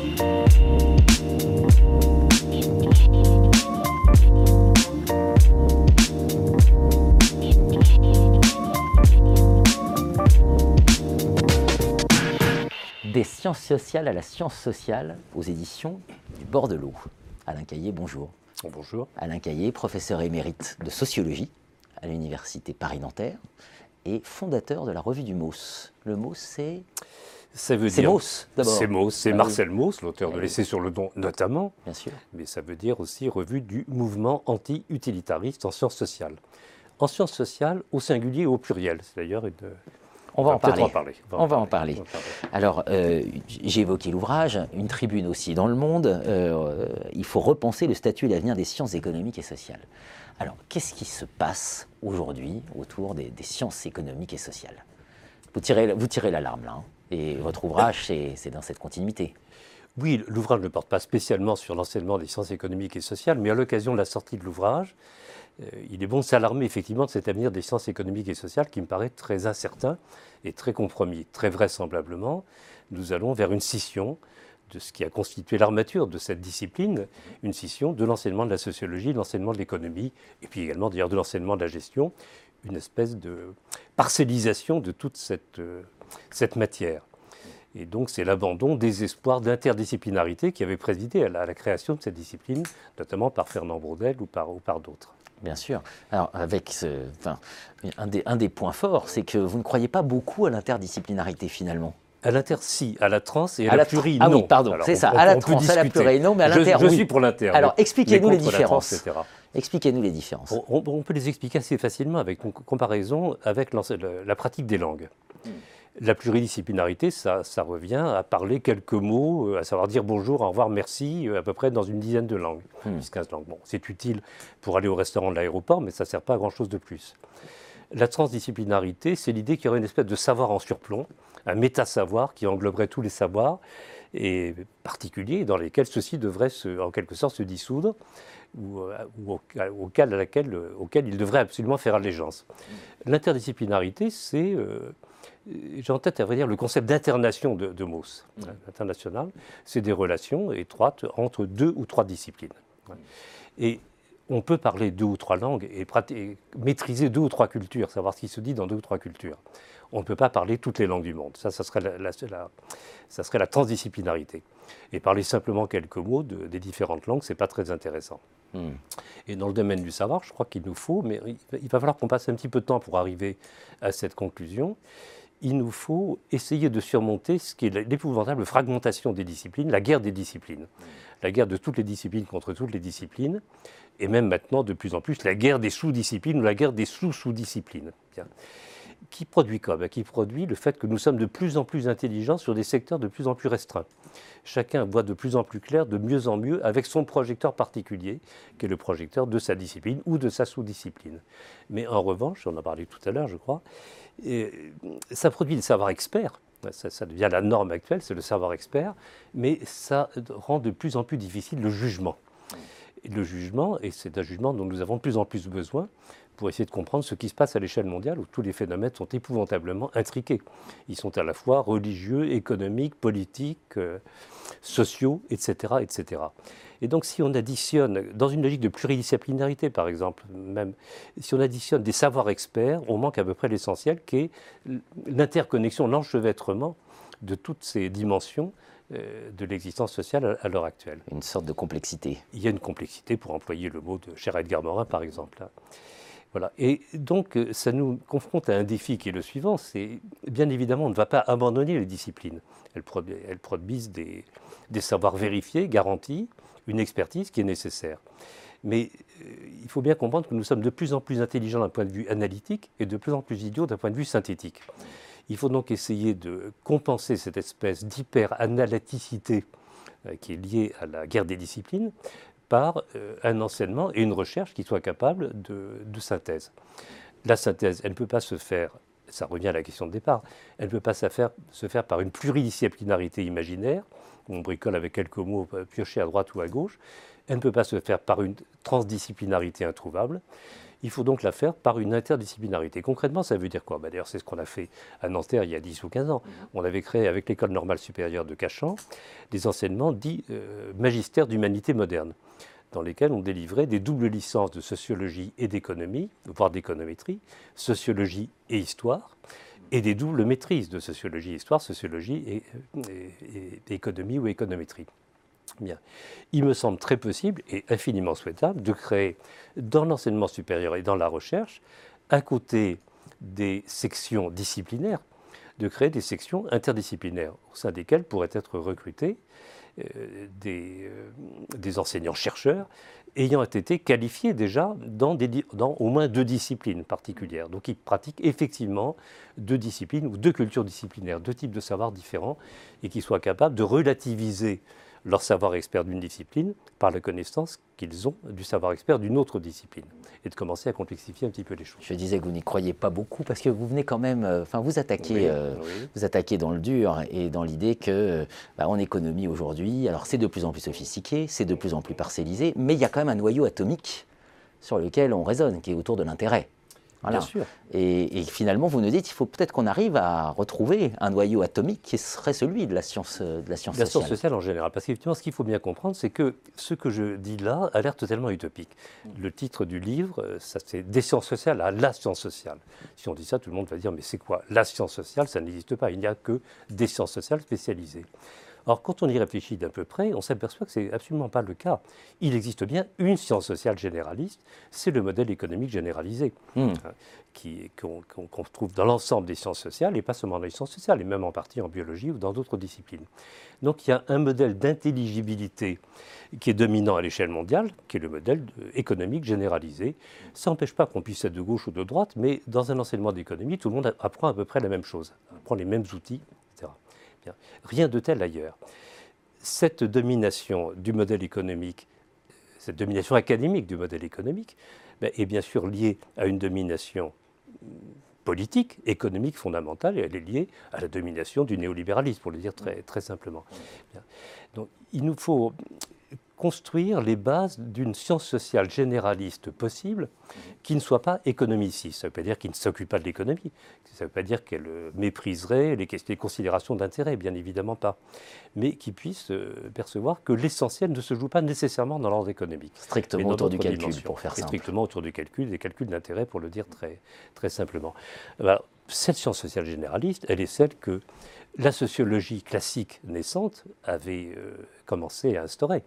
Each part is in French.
Des sciences sociales à la science sociale aux éditions du bord de l'eau. Alain Caillé, bonjour. Bonjour. Alain Caillé, professeur émérite de sociologie à l'Université Paris-Nanterre et fondateur de la revue du MOS. Le MOS, c'est. Ça veut C'est dire. Mauss, d'abord. C'est Mauss, c'est Ah oui. Marcel Mauss, l'auteur Ah de oui. L'essai sur le don, notamment, Bien sûr. mais ça veut dire aussi revue du mouvement anti-utilitariste en sciences sociales. En sciences sociales, au singulier et au pluriel. C'est d'ailleurs une. On va en parler. en parler. On va en parler. On va en parler. Alors, euh, j'ai évoqué l'ouvrage, une tribune aussi dans le monde. euh, il faut repenser le statut et l'avenir des sciences économiques et sociales. Alors, qu'est-ce qui se passe aujourd'hui autour des, des sciences économiques et sociales? Vous tirez, vous tirez l'alarme là, hein, et votre ouvrage, c'est dans cette continuité. Oui, l'ouvrage ne porte pas spécialement sur l'enseignement des sciences économiques et sociales, mais à l'occasion de la sortie de l'ouvrage, euh, il est bon de s'alarmer effectivement de cet avenir des sciences économiques et sociales qui me paraît très incertain et très compromis. Très vraisemblablement, nous allons vers une scission de ce qui a constitué l'armature de cette discipline, une scission de l'enseignement de la sociologie, de l'enseignement de l'économie, et puis également d'ailleurs de l'enseignement de la gestion, une espèce de parcellisation de toute cette, euh, cette matière. Et donc, c'est l'abandon des espoirs d'interdisciplinarité qui avait présidé à la, à la création de cette discipline, notamment par Fernand Braudel ou par, ou par d'autres. Bien sûr. Alors, avec ce, enfin, un, des, un des points forts, c'est que vous ne croyez pas beaucoup à l'interdisciplinarité finalement. À l'inter, si. À la trans et à, À la tra- pluri, ah non. oui, pardon, c'est ça. on- à la trans, à la pluri, non, mais à Je- l'inter, Je, oui. suis pour l'inter. Alors, expliquez-nous les trans, différences. etc. Expliquez-nous les différences. On, peut les expliquer assez facilement avec une co- comparaison avec la pratique des langues. La pluridisciplinarité, ça, ça revient à parler quelques mots, euh, à savoir dire bonjour, au revoir, merci, euh, à peu près dans une dizaine de langues, Hmm. 10-15 langues. Bon, c'est utile pour aller au restaurant de l'aéroport, mais ça ne sert pas à grand-chose de plus. La transdisciplinarité, c'est l'idée qu'il y aurait une espèce de savoir en surplomb, un méta-savoir qui engloberait tous les savoirs, et particuliers dans lesquels ceux-ci devraient se- en quelque sorte se dissoudre, ou, euh, ou au- auquel, à laquelle, auquel ils devraient absolument faire allégeance. L'interdisciplinarité, c'est, euh, j'ai en tête à vrai dire le concept d'internation de, de Mauss, hein, international, c'est des relations étroites entre deux ou trois disciplines. Et on peut parler deux ou trois langues et, maîtriser deux ou trois cultures, savoir ce qui se dit dans deux ou trois cultures. On ne peut pas parler toutes les langues du monde. Ça, ça serait la, la- la- ça serait la transdisciplinarité. Et parler simplement quelques mots de- des différentes langues, c'est pas très intéressant. Et dans le domaine du savoir, je crois qu'il nous faut, mais il va- il va falloir qu'on passe un petit peu de temps pour arriver à cette conclusion. Il nous faut essayer de surmonter ce qui est l'épouvantable fragmentation des disciplines, la guerre des disciplines. La guerre de toutes les disciplines contre toutes les disciplines, et même maintenant de plus en plus la guerre des sous-disciplines ou la guerre des sous-sous-disciplines. Qui produit quoi Qui produit le fait que nous sommes de plus en plus intelligents sur des secteurs de plus en plus restreints. Chacun voit de plus en plus clair, de mieux en mieux, avec son projecteur particulier, qui est le projecteur de sa discipline ou de sa sous-discipline. Mais en revanche, on en parlé tout à l'heure, je crois, ça produit des savoirs experts. Ça, ça devient la norme actuelle, c'est le savoir expert, mais ça rend de plus en plus difficile le jugement. Le jugement, et c'est un jugement dont nous avons de plus en plus besoin pour essayer de comprendre ce qui se passe à l'échelle mondiale où tous les phénomènes sont épouvantablement intriqués. Ils sont à la fois religieux, économiques, politiques, euh, sociaux, etc., etc. Et donc si on additionne, dans une logique de pluridisciplinarité par exemple, même si on additionne des savoirs experts, on manque à peu près l'essentiel qui est l'interconnexion, l'enchevêtrement de toutes ces dimensions de l'existence sociale à- l'heure actuelle. Une sorte de complexité. Il y a une complexité, pour employer le mot de cher Edgar Morin, par exemple. Voilà. Et donc, euh, ça nous confronte à un défi qui est le suivant, c'est bien évidemment, on ne va pas abandonner les disciplines. Elles, produ- elles produisent des, des savoirs vérifiés, garantis, une expertise qui est nécessaire. Mais euh, il faut bien comprendre que nous sommes de plus en plus intelligents d'un point de vue analytique et de plus en plus idiots d'un point de vue synthétique. Il faut donc essayer de compenser cette espèce d'hyper-analyticité euh, qui est liée à la guerre des disciplines par euh, un enseignement et une recherche qui soient capables de, synthèse. La synthèse, elle ne peut pas se faire, ça revient à la question de départ, elle ne peut pas se faire, se faire par une pluridisciplinarité imaginaire, où on bricole avec quelques mots euh, piochés à droite ou à gauche, elle ne peut pas se faire par une transdisciplinarité introuvable. Il faut donc la faire par une interdisciplinarité. Concrètement, ça veut dire quoi? Bah, D'ailleurs, c'est ce qu'on a fait à Nanterre il y a 10 ou 15 ans. On avait créé avec l'École normale supérieure de Cachan des enseignements dits euh, magistères d'humanité moderne dans lesquels on délivrait des doubles licences de sociologie et d'économie, voire d'économétrie, sociologie et histoire, et des doubles maîtrises de sociologie histoire, sociologie et, et économie ou économétrie. Il me semble très possible et infiniment souhaitable de créer dans l'enseignement supérieur et dans la recherche, à côté des sections disciplinaires, de créer des sections interdisciplinaires au sein desquelles pourraient être recrutés euh, des, euh, des enseignants-chercheurs ayant été qualifiés déjà dans, des, dans, au moins deux disciplines particulières. Donc ils pratiquent effectivement deux disciplines ou deux cultures disciplinaires, deux types de savoirs différents, et qui soient capables de relativiser leur savoir expert d'une discipline par la connaissance qu'ils ont du savoir expert d'une autre discipline et de commencer à complexifier un petit peu les choses. Je disais que vous n'y croyez pas beaucoup parce que vous venez quand même, euh, enfin vous attaquez, euh, vous attaquez dans le dur et dans l'idée que bah, en économie aujourd'hui, alors c'est de plus en plus sophistiqué, c'est de plus en plus parcellisé, mais il y a quand même un noyau atomique sur lequel on raisonne, qui est autour de l'intérêt. Bien sûr. Et, finalement, vous nous dites, il faut peut-être qu'on arrive à retrouver un noyau atomique qui serait celui de la science, de la science la sociale. science sociale en général. Parce qu'effectivement, ce qu'il faut bien comprendre, c'est que ce que je dis là a l'air totalement utopique. Le titre du livre, ça c'est Des sciences sociales à la science sociale. Si on dit ça, tout le monde va dire, mais c'est quoi La science sociale, ça n'existe pas. Il n'y a que des sciences sociales spécialisées. Or, quand on y réfléchit d'un peu près, on s'aperçoit que ce n'est absolument pas le cas. Il existe bien une science sociale généraliste, c'est le modèle économique généralisé, hein, qu'on trouve dans l'ensemble des sciences sociales, et pas seulement dans les sciences sociales, et même en partie en biologie ou dans d'autres disciplines. Donc il y a un modèle d'intelligibilité qui est dominant à l'échelle mondiale, qui est le modèle économique généralisé. Ça n'empêche pas qu'on puisse être de gauche ou de droite, mais dans un enseignement d'économie, tout le monde apprend à peu près la même chose, apprend les mêmes outils, Rien de tel ailleurs. Cette domination du modèle économique, cette domination académique du modèle économique, ben, est bien sûr liée à une domination politique, économique fondamentale, et elle est liée à la domination du néolibéralisme, pour le dire très, très simplement. Donc, il nous faut construire les bases d'une science sociale généraliste possible qui ne soit pas économiciste. Ça ne veut pas dire qu'il ne s'occupe pas de l'économie. Ça ne veut pas dire qu'elle euh, mépriserait les, les considérations d'intérêt, bien évidemment pas. Mais qui puisse euh, percevoir que l'essentiel ne se joue pas nécessairement dans l'ordre économique. Strictement autour du calcul, pour faire simple. Strictement autour du calcul, des calculs d'intérêt, pour le dire très, très simplement. Cette science sociale généraliste, elle est celle que la sociologie classique naissante avait euh, commencé à instaurer.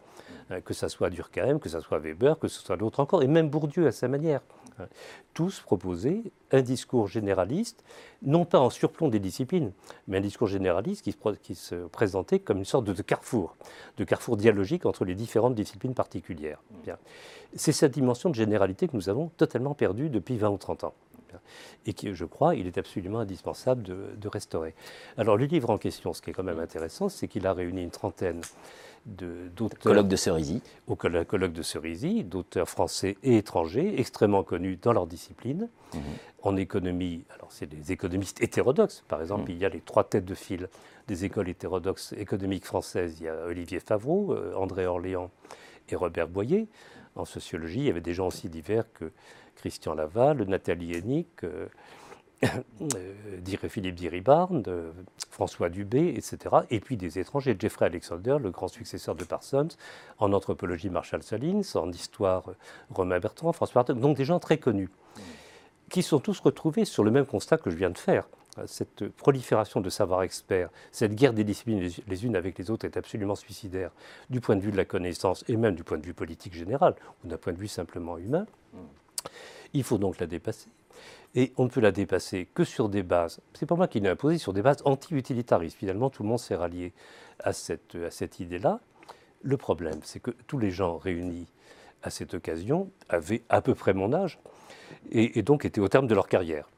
Euh, que ce soit Durkheim, que ce soit Weber, que ce soit d'autres encore, et même Bourdieu à sa manière. Hein. Tous proposaient un discours généraliste, non pas en surplomb des disciplines, mais un discours généraliste qui se, présentait comme une sorte de carrefour, de carrefour dialogique entre les différentes disciplines particulières. C'est cette dimension de généralité que nous avons totalement perdue depuis 20 ou 30 ans et qui, je crois, il est absolument indispensable de, de, restaurer. Alors le livre en question, ce qui est quand même intéressant, c'est qu'il a réuni une trentaine d'auteurs. Colloque de Cerisy. Au colloque de Cerisy, d'auteurs français et étrangers, extrêmement connus dans leur discipline. Mhm. En économie, alors c'est des économistes hétérodoxes. Par exemple, mhm. il y a les trois têtes de file des écoles hétérodoxes économiques françaises. Il y a Olivier Favreau, euh, André Orléans et Robert Boyer. En sociologie, il y avait des gens aussi divers que Christian Laval, Nathalie Hennick, euh, euh, Philippe Diribard, François Dubé, etc. Et puis des étrangers, Jeffrey Alexander, le grand successeur de Parsons, en anthropologie Marshall Salins, en histoire Romain Bertrand, François Arthur, donc des gens très connus, qui sont tous retrouvés sur le même constat que je viens de faire. Cette prolifération de savoir experts, cette guerre des disciplines les unes avec les autres est absolument suicidaire du point de vue de la connaissance et même du point de vue politique général ou d'un point de vue simplement humain. Il faut donc la dépasser. Et on ne peut la dépasser que sur des bases, c'est pas moi qui l'ai imposé, sur des bases anti-utilitaristes. Finalement, tout le monde s'est rallié à cette, à cette idée-là. Le problème, c'est que tous les gens réunis à cette occasion avaient à peu près mon âge et, donc étaient au terme de leur carrière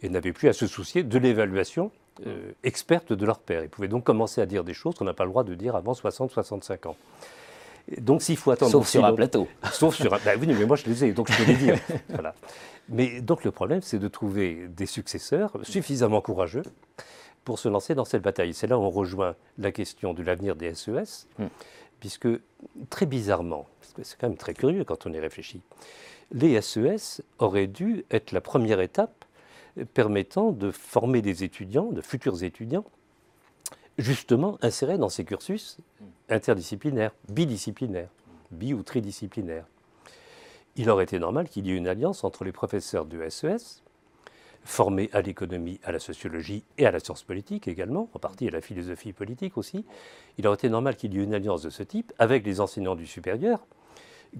et n'avaient plus à se soucier de l'évaluation euh, experte de leur père. Ils pouvaient donc commencer à dire des choses qu'on n'a pas le droit de dire avant 60-65 ans. Donc s'il faut attendre... Sauf sur un plateau. Sauf sur un... Ben oui, mais moi je les ai, donc je peux les dire. voilà. Mais donc le problème, c'est de trouver des successeurs suffisamment courageux pour se lancer dans cette bataille. C'est là où on rejoint la question de l'avenir des SES, e hmm. puisque très bizarrement, parce que c'est quand même très curieux quand on y réfléchit, les SES auraient dû être la première étape permettant de former des étudiants, de futurs étudiants, justement insérés dans ces cursus interdisciplinaires, bidisciplinaires, bi- ou tridisciplinaires. Il aurait été normal qu'il y ait une alliance entre les professeurs du SES, formés à l'économie, à la sociologie et à la science politique également, en partie à la philosophie politique aussi. Il aurait été normal qu'il y ait une alliance de ce type avec les enseignants du supérieur,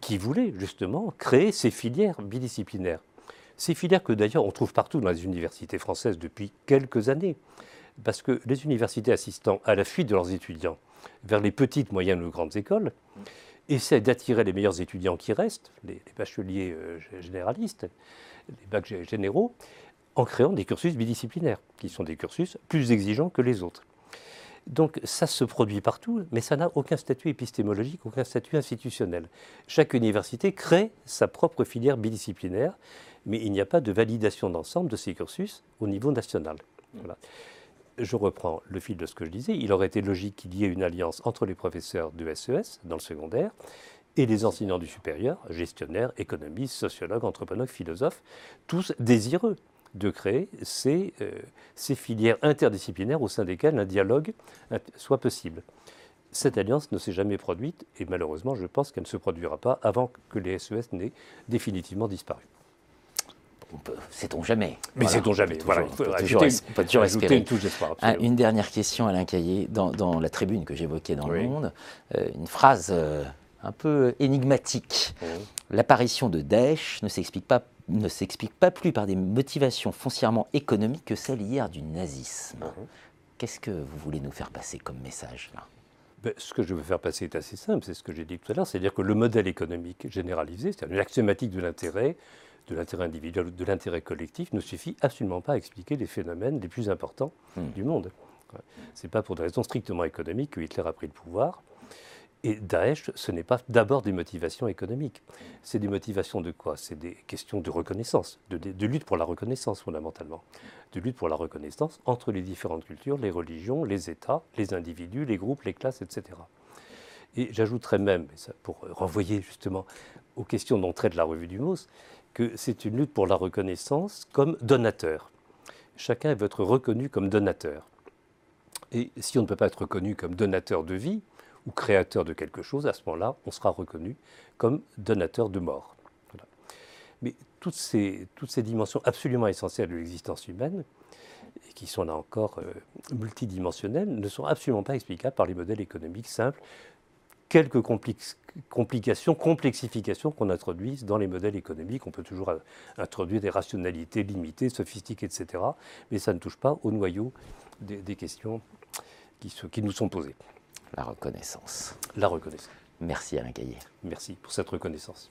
qui voulaient justement créer ces filières bidisciplinaires. Ces filières que d'ailleurs on trouve partout dans les universités françaises depuis quelques années, parce que les universités assistant à la fuite de leurs étudiants vers les petites, moyennes ou grandes écoles essaient d'attirer les meilleurs étudiants qui restent, les, bacheliers euh, généralistes, les bacs généraux, en créant des cursus bidisciplinaires, qui sont des cursus plus exigeants que les autres. Donc ça se produit partout, mais ça n'a aucun statut épistémologique, aucun statut institutionnel. Chaque université crée sa propre filière bidisciplinaire, mais il n'y a pas de validation d'ensemble de ces cursus au niveau national. Voilà. Je reprends le fil de ce que je disais. Il aurait été logique qu'il y ait une alliance entre les professeurs de SES dans le secondaire et les enseignants du supérieur, gestionnaires, économistes, sociologues, anthropologues, philosophes, tous désireux de créer ces, euh, ces, filières interdisciplinaires au sein desquelles un dialogue soit possible. Cette alliance ne s'est jamais produite et malheureusement, je pense qu'elle ne se produira pas avant que les SES n'aient définitivement disparu. Sait-on jamais Mais voilà. sait-on jamais. Voilà, toujours, peut toujours, on peut toujours espérer. Une, touche d'espoir, ah, une dernière question, Alain Caillé. Dans, dans la tribune que j'évoquais dans oui. le Monde, euh, une phrase euh, un peu énigmatique. L'apparition de Daesh ne s'explique pas ne s'explique pas plus par des motivations foncièrement économiques que celles hier du nazisme. Mhm. Qu'est-ce que vous voulez nous faire passer comme message là? Ben, ce que je veux faire passer est assez simple, c'est ce que j'ai dit tout à l'heure, c'est-à-dire que le modèle économique généralisé, c'est-à-dire une axiomatique de l'intérêt, de l'intérêt individuel ou de l'intérêt collectif, ne suffit absolument pas à expliquer les phénomènes les plus importants Hmm. du monde. Ce n'est pas pour des raisons strictement économiques que Hitler a pris le pouvoir. Et Daesh, ce n'est pas d'abord des motivations économiques. C'est des motivations de quoi? C'est des questions de reconnaissance, de, de, lutte pour la reconnaissance fondamentalement. De lutte pour la reconnaissance entre les différentes cultures, les religions, les États, les individus, les groupes, les classes, etc. Et j'ajouterais même, pour renvoyer justement aux questions dont traite la revue du MOS, que c'est une lutte pour la reconnaissance comme donateur. Chacun veut être reconnu comme donateur. Et si on ne peut pas être reconnu comme donateur de vie, ou créateur de quelque chose, à ce moment-là, on sera reconnu comme donateur de mort. Mais toutes ces, toutes ces dimensions absolument essentielles de l'existence humaine, et qui sont là encore euh, multidimensionnelles, ne sont absolument pas explicables par les modèles économiques simples quelques complications complexifications qu'on introduise dans les modèles économiques. On peut toujours euh, introduire des rationalités limitées, sophistiquées, etc. Mais ça ne touche pas au noyau des, questions qui, nous sont posées. La reconnaissance. La reconnaissance. Merci Alain Caillé. Merci pour cette reconnaissance.